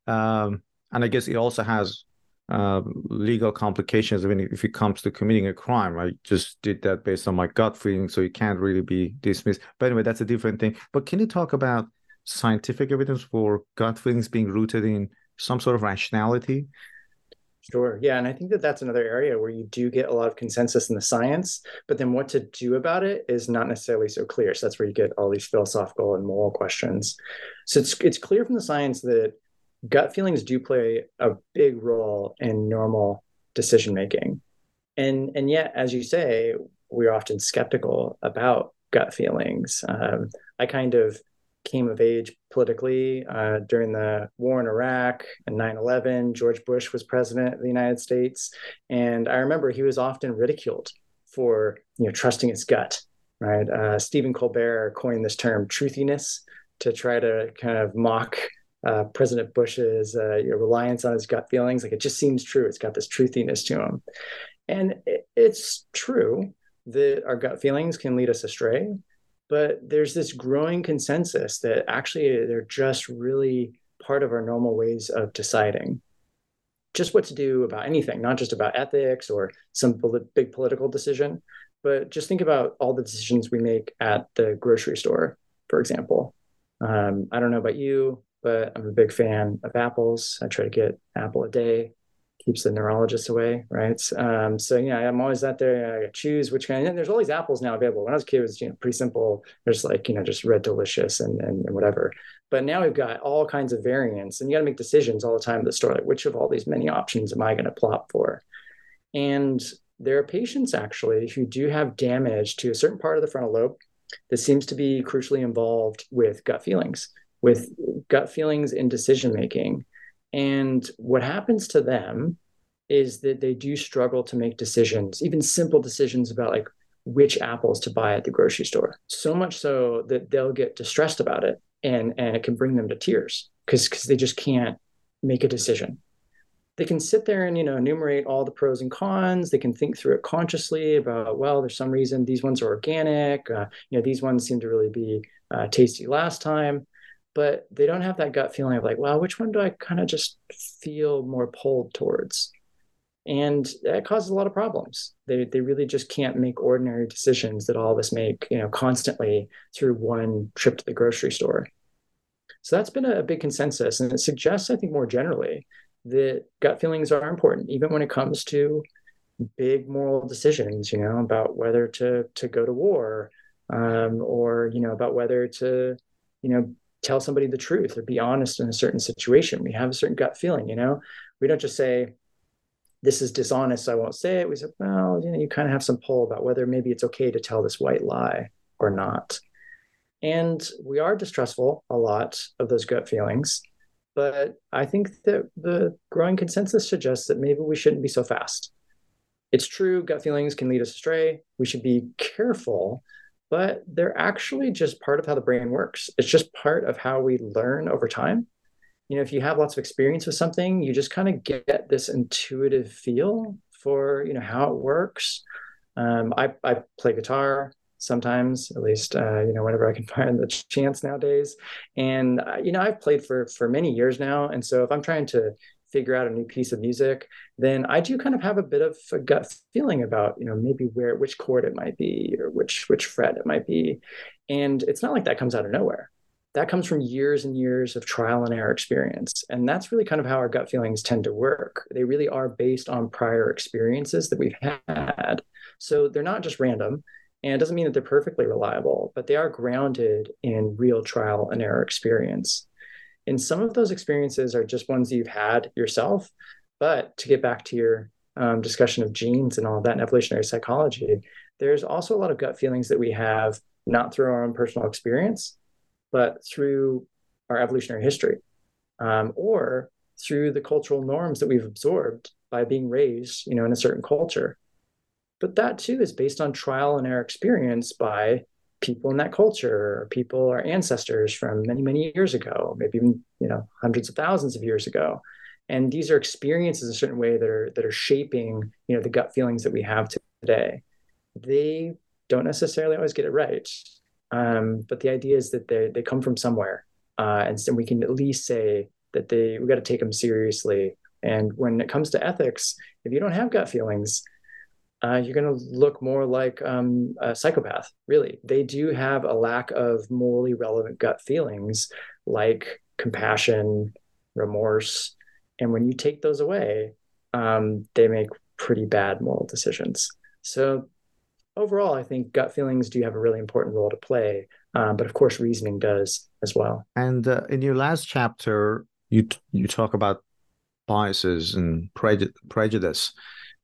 Um, and I guess it also has uh, legal complications mean, if it comes to committing a crime. I just did that based on my gut feeling, so it can't really be dismissed. But anyway, that's a different thing. But can you talk about scientific evidence for gut feelings being rooted in some sort of rationality? Sure. Yeah. And I think that that's another area where you do get a lot of consensus in the science, but then what to do about it is not necessarily so clear. So that's where you get all these philosophical and moral questions. So it's, it's clear from the science that gut feelings do play a big role in normal decision making. And, and yet, as you say, we're often skeptical about gut feelings. Um, I kind of came of age politically uh, during the war in Iraq and 9 11. George Bush was president of the United States. And I remember he was often ridiculed for you know, trusting his gut, right? Uh, Stephen Colbert coined this term truthiness to try to kind of mock uh, President Bush's uh, reliance on his gut feelings. Like it just seems true. It's got this truthiness to him. And it, it's true that our gut feelings can lead us astray but there's this growing consensus that actually they're just really part of our normal ways of deciding just what to do about anything, not just about ethics or some big political decision, but just think about all the decisions we make at the grocery store, for example. Um, I don't know about you, but I'm a big fan of apples. I try to get apple a day keeps the neurologist away, right? Um, so yeah, I'm always out there. I choose which kind. And there's all these apples now available. When I was a kid, it was you know pretty simple. There's like you know just red delicious and, and, and whatever. But now we've got all kinds of variants, and you got to make decisions all the time at the store. Like which of all these many options am I going to plop for? And there are patients actually who do have damage to a certain part of the frontal lobe that seems to be crucially involved with gut feelings, with gut feelings in decision making and what happens to them is that they do struggle to make decisions, even simple decisions about like which apples to buy at the grocery store. So much so that they'll get distressed about it and and it can bring them to tears because because they just can't make a decision. They can sit there and you know enumerate all the pros and cons. They can think through it consciously about well, there's some reason these ones are organic. Uh, you know these ones seem to really be uh, tasty last time but they don't have that gut feeling of like, well, which one do I kind of just feel more pulled towards? And that causes a lot of problems. They, they really just can't make ordinary decisions that all of us make, you know, constantly through one trip to the grocery store. So that's been a big consensus. And it suggests, I think, more generally, that gut feelings are important, even when it comes to big moral decisions, you know, about whether to to go to war, um, or you know, about whether to, you know, tell somebody the truth or be honest in a certain situation. We have a certain gut feeling, you know. We don't just say, "This is dishonest, so I won't say it." We say, "Well, you know, you kind of have some pull about whether maybe it's okay to tell this white lie or not." And we are distrustful a lot of those gut feelings. But I think that the growing consensus suggests that maybe we shouldn't be so fast. It's true, gut feelings can lead us astray. We should be careful, but they're actually just part of how the brain works. It's just part of how we learn over time. You know, if you have lots of experience with something, you just kind of get this intuitive feel for, you know, how it works. Um, I, I play guitar sometimes at least uh, you know whenever i can find the chance nowadays and uh, you know i've played for for many years now and so if i'm trying to figure out a new piece of music then i do kind of have a bit of a gut feeling about you know maybe where which chord it might be or which which fret it might be. And it's not like that comes out of nowhere. That comes from years and years of trial and error experience. And that's really kind of how our gut feelings tend to work. They really are based on prior experiences that we've had. So they're not just random and it doesn't mean that they're perfectly reliable, but they are grounded in real trial and error experience. And some of those experiences are just ones you've had yourself. But to get back to your um, discussion of genes and all of that in evolutionary psychology, there's also a lot of gut feelings that we have not through our own personal experience, but through our evolutionary history um, or through the cultural norms that we've absorbed by being raised, you know, in a certain culture. But that too is based on trial and error experience by people in that culture, people, our ancestors from many, many years ago, maybe even, you know, hundreds of thousands of years ago. And these are experiences a certain way that are that are shaping, you know, the gut feelings that we have today. They don't necessarily always get it right. Um, but the idea is that they they come from somewhere. Uh, and so we can at least say that they we got to take them seriously. And when it comes to ethics, if you don't have gut feelings, uh, you're going to look more like um, a psychopath. Really, they do have a lack of morally relevant gut feelings like compassion, remorse, and when you take those away, um, they make pretty bad moral decisions. So overall, I think gut feelings do have a really important role to play, um, but of course, reasoning does as well. And uh, in your last chapter, you t- you talk about biases and prejudice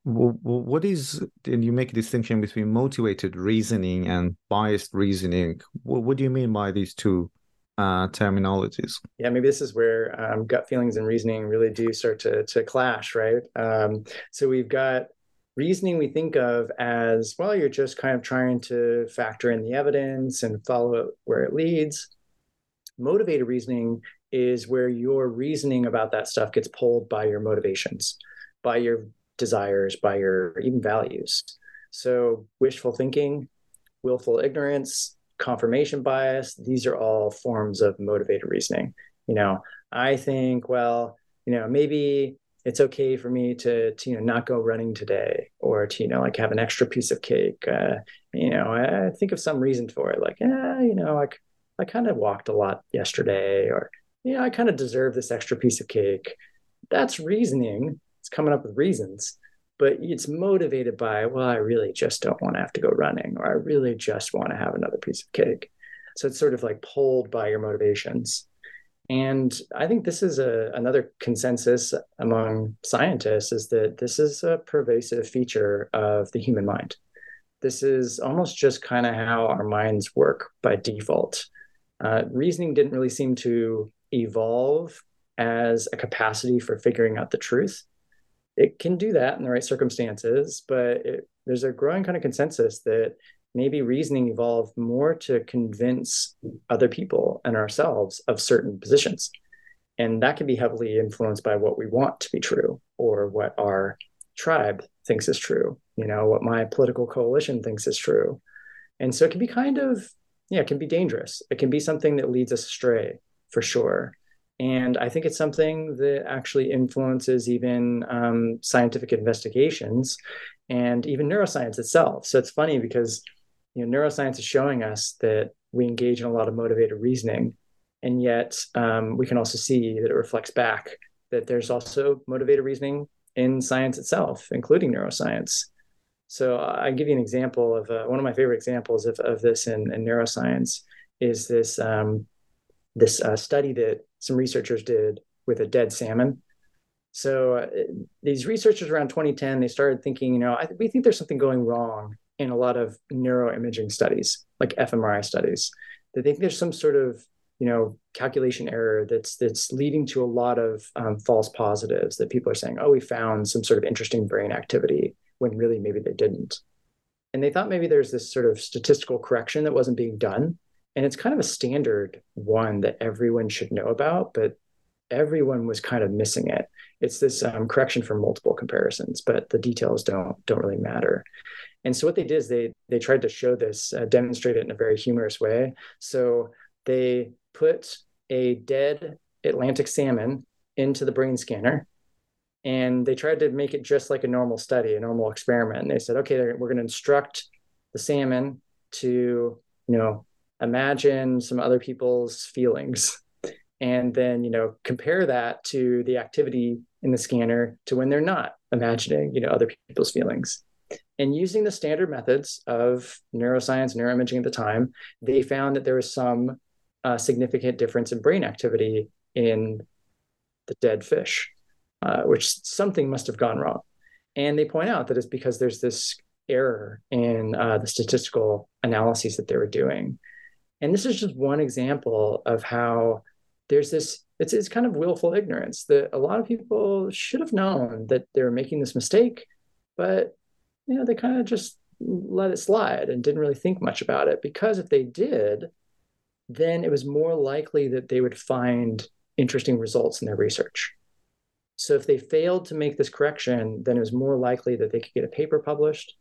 what is and you make a distinction between motivated reasoning and biased reasoning. What, do you mean by these two uh, terminologies? Yeah maybe this is where um, gut feelings and reasoning really do start to, to clash right? Um, so we've got reasoning we think of as well you're just kind of trying to factor in the evidence and follow it where it leads. Motivated reasoning is where your reasoning about that stuff gets pulled by your motivations by your desires, by your even values. So, wishful thinking, willful ignorance, confirmation bias, these are all forms of motivated reasoning. You know, I think, well, you know, maybe it's okay for me to, to you know not go running today or to you know like have an extra piece of cake uh, you know I, I think of some reason for it like yeah you know like I kind of walked a lot yesterday or you know I kind of deserve this extra piece of cake that's reasoning it's coming up with reasons but it's motivated by well i really just don't want to have to go running or i really just want to have another piece of cake. So it's sort of like pulled by your motivations. And i think this is a, another consensus among scientists is that this is a pervasive feature of the human mind. This is almost just kind of how our minds work by default. Uh, reasoning didn't really seem to evolve as a capacity for figuring out the truth it can do that in the right circumstances, but it, there's a growing kind of consensus that maybe reasoning evolved more to convince other people and ourselves of certain positions. And that can be heavily influenced by what we want to be true or what our tribe thinks is true, you know, what my political coalition thinks is true. And so it can be kind of, yeah, it can be dangerous. It can be something that leads us astray for sure. And I think it's something that actually influences even um, scientific investigations and even neuroscience itself. So it's funny because you know neuroscience is showing us that we engage in a lot of motivated reasoning, and yet um, we can also see that it reflects back that there's also motivated reasoning in science itself, including neuroscience. So I give you an example of uh, one of my favorite examples of, of this in, in neuroscience is this um, this uh, study that some researchers did with a dead salmon. So uh, these researchers around 2010 they started thinking, you know, I, we think there's something going wrong in a lot of neuroimaging studies, like fMRI studies. They think there's some sort of you know calculation error that's that's leading to a lot of um, false positives that people are saying, oh, we found some sort of interesting brain activity when really maybe they didn't. And they thought maybe there's this sort of statistical correction that wasn't being done. And it's kind of a standard one that everyone should know about, but everyone was kind of missing it. It's this um, correction for multiple comparisons, but the details don't don't really matter. And so what they did is they they tried to show this, uh, demonstrate it in a very humorous way. So they put a dead Atlantic salmon into the brain scanner and they tried to make it just like a normal study, a normal experiment. And they said, okay, we're going to instruct the salmon to, you know, imagine some other people's feelings and then, you know, compare that to the activity in the scanner to when they're not imagining, you know, other people's feelings. And using the standard methods of neuroscience, neuroimaging at the time, they found that there was some uh, significant difference in brain activity in the dead fish, uh, which something must have gone wrong. And they point out that it's because there's this error in uh, the statistical analyses that they were doing. And this is just one example of how there's this it's, it's kind of willful ignorance that a lot of people should have known that they were making this mistake but you know they kind of just let it slide and didn't really think much about it because if they did then it was more likely that they would find interesting results in their research. So if they failed to make this correction, then it was more likely that they could get a paper published,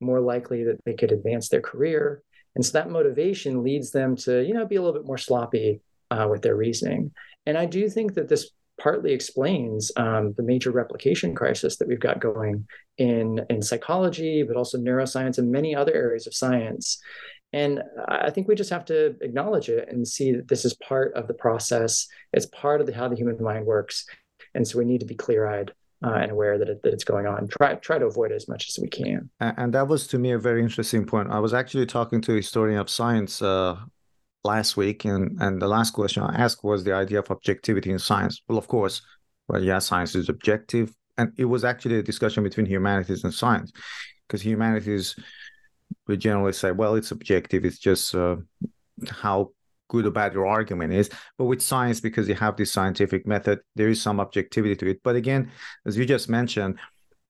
more likely that they could advance their career. And so that motivation leads them to, you know, be a little bit more sloppy uh, with their reasoning. And I do think that this partly explains um, the major replication crisis that we've got going in in psychology, but also neuroscience and many other areas of science. And I think we just have to acknowledge it and see that this is part of the process. It's part of the, how the human mind works. And so we need to be clear eyed uh, and aware that, it, that it's going on. Try try to avoid it as much as we can. And that was to me a very interesting point. I was actually talking to a historian of science uh, last week, and and the last question I asked was the idea of objectivity in science. Well, of course, well, yeah, science is objective, and it was actually a discussion between humanities and science, because humanities we generally say, well, it's objective. It's just uh, how good or bad your argument is. But with science, because you have this scientific method, there is some objectivity to it. But again, as you just mentioned,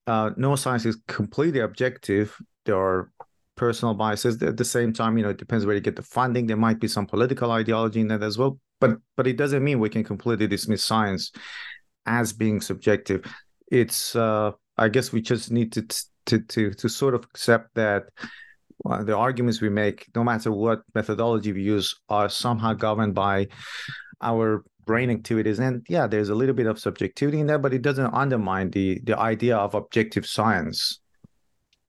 uh, no science is completely objective. There are personal biases. At the same time, you know, it depends where you get the funding. There might be some political ideology in that as well. But but it doesn't mean we can completely dismiss science as being subjective. It's uh, I guess we just need to to to to sort of accept that the arguments we make, no matter what methodology we use, are somehow governed by our brain activities. And yeah, there's a little bit of subjectivity in there, but it doesn't undermine the the idea of objective science.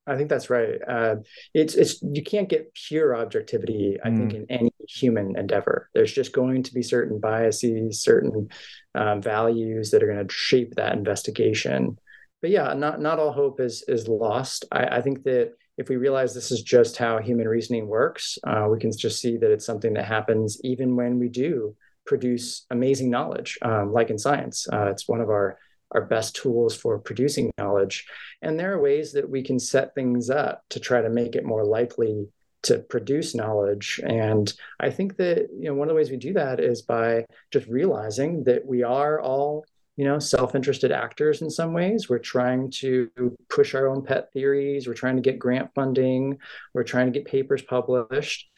I think that's right. Uh, it's it's you can't get pure objectivity. I mm. think in any human endeavor, there's just going to be certain biases, certain um, values that are going to shape that investigation. But yeah, not not all hope is is lost. I, I think that if we realize this is just how human reasoning works, uh, we can just see that it's something that happens even when we do produce amazing knowledge, um, like in science. Uh, it's one of our our best tools for producing knowledge, and there are ways that we can set things up to try to make it more likely to produce knowledge. And I think that you know one of the ways we do that is by just realizing that we are all you know self-interested actors in some ways. We're trying to push our own pet theories. We're trying to get grant funding. We're trying to get papers published.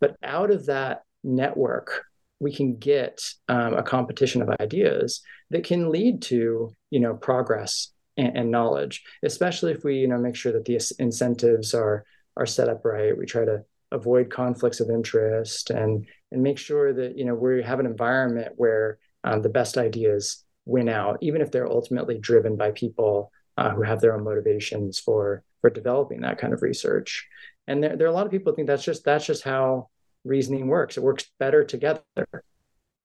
But out of that network we can get um, a competition of ideas that can lead to you know progress and, and, knowledge especially if we you know make sure that the incentives are are set up right. We try to avoid conflicts of interest and and make sure that you know we have an environment where um, the best ideas win out, even if they're ultimately driven by people uh, who have their own motivations for for developing that kind of research. And there, there are a lot of people who think that's just that's just how reasoning works. It works better together.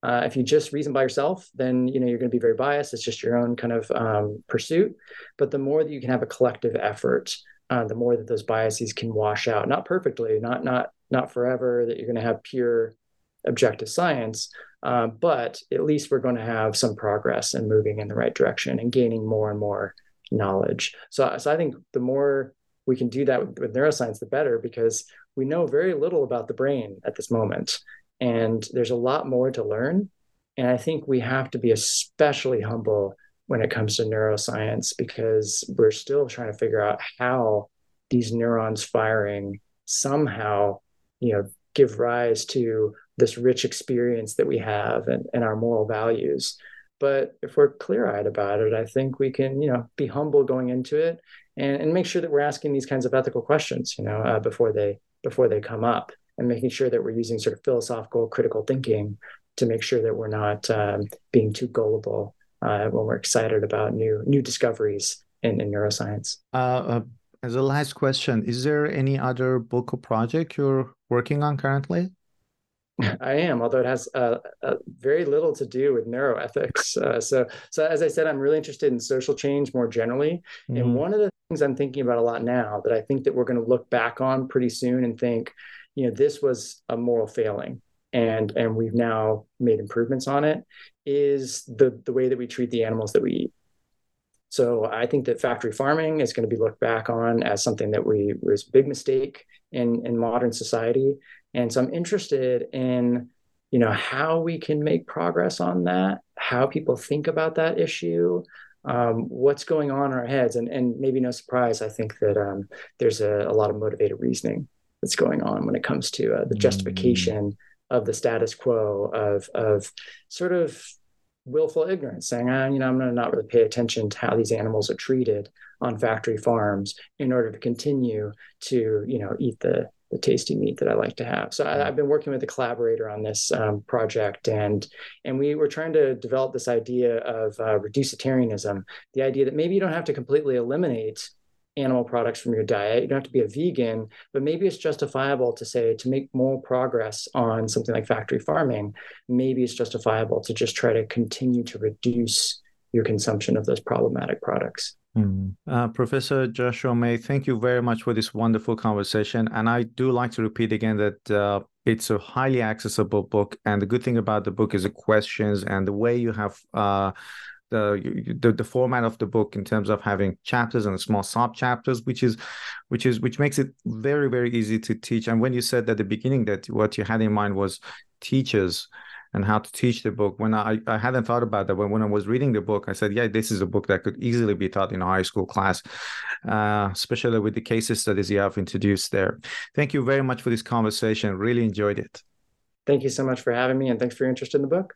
Uh, if you just reason by yourself, then you know you're going to be very biased. It's just your own kind of um, pursuit. But the more that you can have a collective effort, uh, the more that those biases can wash out. Not perfectly, not not not forever. That you're going to have pure objective science, uh, but at least we're going to have some progress and moving in the right direction and gaining more and more knowledge. So, so I think the more we can do that with, with neuroscience, the better, because we know very little about the brain at this moment. And there's a lot more to learn. And I think we have to be especially humble when it comes to neuroscience because we're still trying to figure out how these neurons firing somehow, you know, give rise to this rich experience that we have and, and our moral values. But if we're clear-eyed about it, I think we can, you know, be humble going into it and, and make sure that we're asking these kinds of ethical questions, you know, uh, before they before they come up, and making sure that we're using sort of philosophical, critical thinking to make sure that we're not um, being too gullible uh, when we're excited about new new discoveries in, in neuroscience. Uh, uh as a last question, is there any other book or project you're working on currently? I am, although it has uh, uh, very little to do with neuroethics. Uh, so, so as I said, I'm really interested in social change more generally. Mm. And one of the things I'm thinking about a lot now that I think that we're going to look back on pretty soon and think, you know, this was a moral failing, and and we've now made improvements on it, is the the way that we treat the animals that we eat. So I think that factory farming is going to be looked back on as something that we was a big mistake in in modern society. And so I'm interested in you know how we can make progress on that, how people think about that issue, um, what's going on in our heads, and and maybe no surprise, I think that um, there's a, a, lot of motivated reasoning that's going on when it comes to uh, the justification mm-hmm. of the status quo of of sort of willful ignorance, saying, ah, you know, I'm going to not really pay attention to how these animals are treated on factory farms in order to continue to, you know, eat the the tasty meat that I like to have. So I, have been working with a collaborator on this um, project, and and we were trying to develop this idea of uh, reducetarianism, the idea that maybe you don't have to completely eliminate animal products from your diet. You don't have to be a vegan, but maybe it's justifiable to say to make more progress on something like factory farming, maybe it's justifiable to just try to continue to reduce your consumption of those problematic products. Mm. Uh, Professor Joshua May, thank you very much for this wonderful conversation. And I do like to repeat again that uh, it's a highly accessible book. And the good thing about the book is the questions and the way you have. Uh, the, the the format of the book in terms of having chapters and small sub chapters which is which is which makes it very very easy to teach. And when you said at the beginning that what you had in mind was teachers and how to teach the book when i i hadn't thought about that when, when i was reading the book i said yeah this is a book that could easily be taught in a high school class uh, especially with the case studies you have introduced there. Thank you very much for this conversation. Really enjoyed it. Thank you so much for having me and thanks for your interest in the book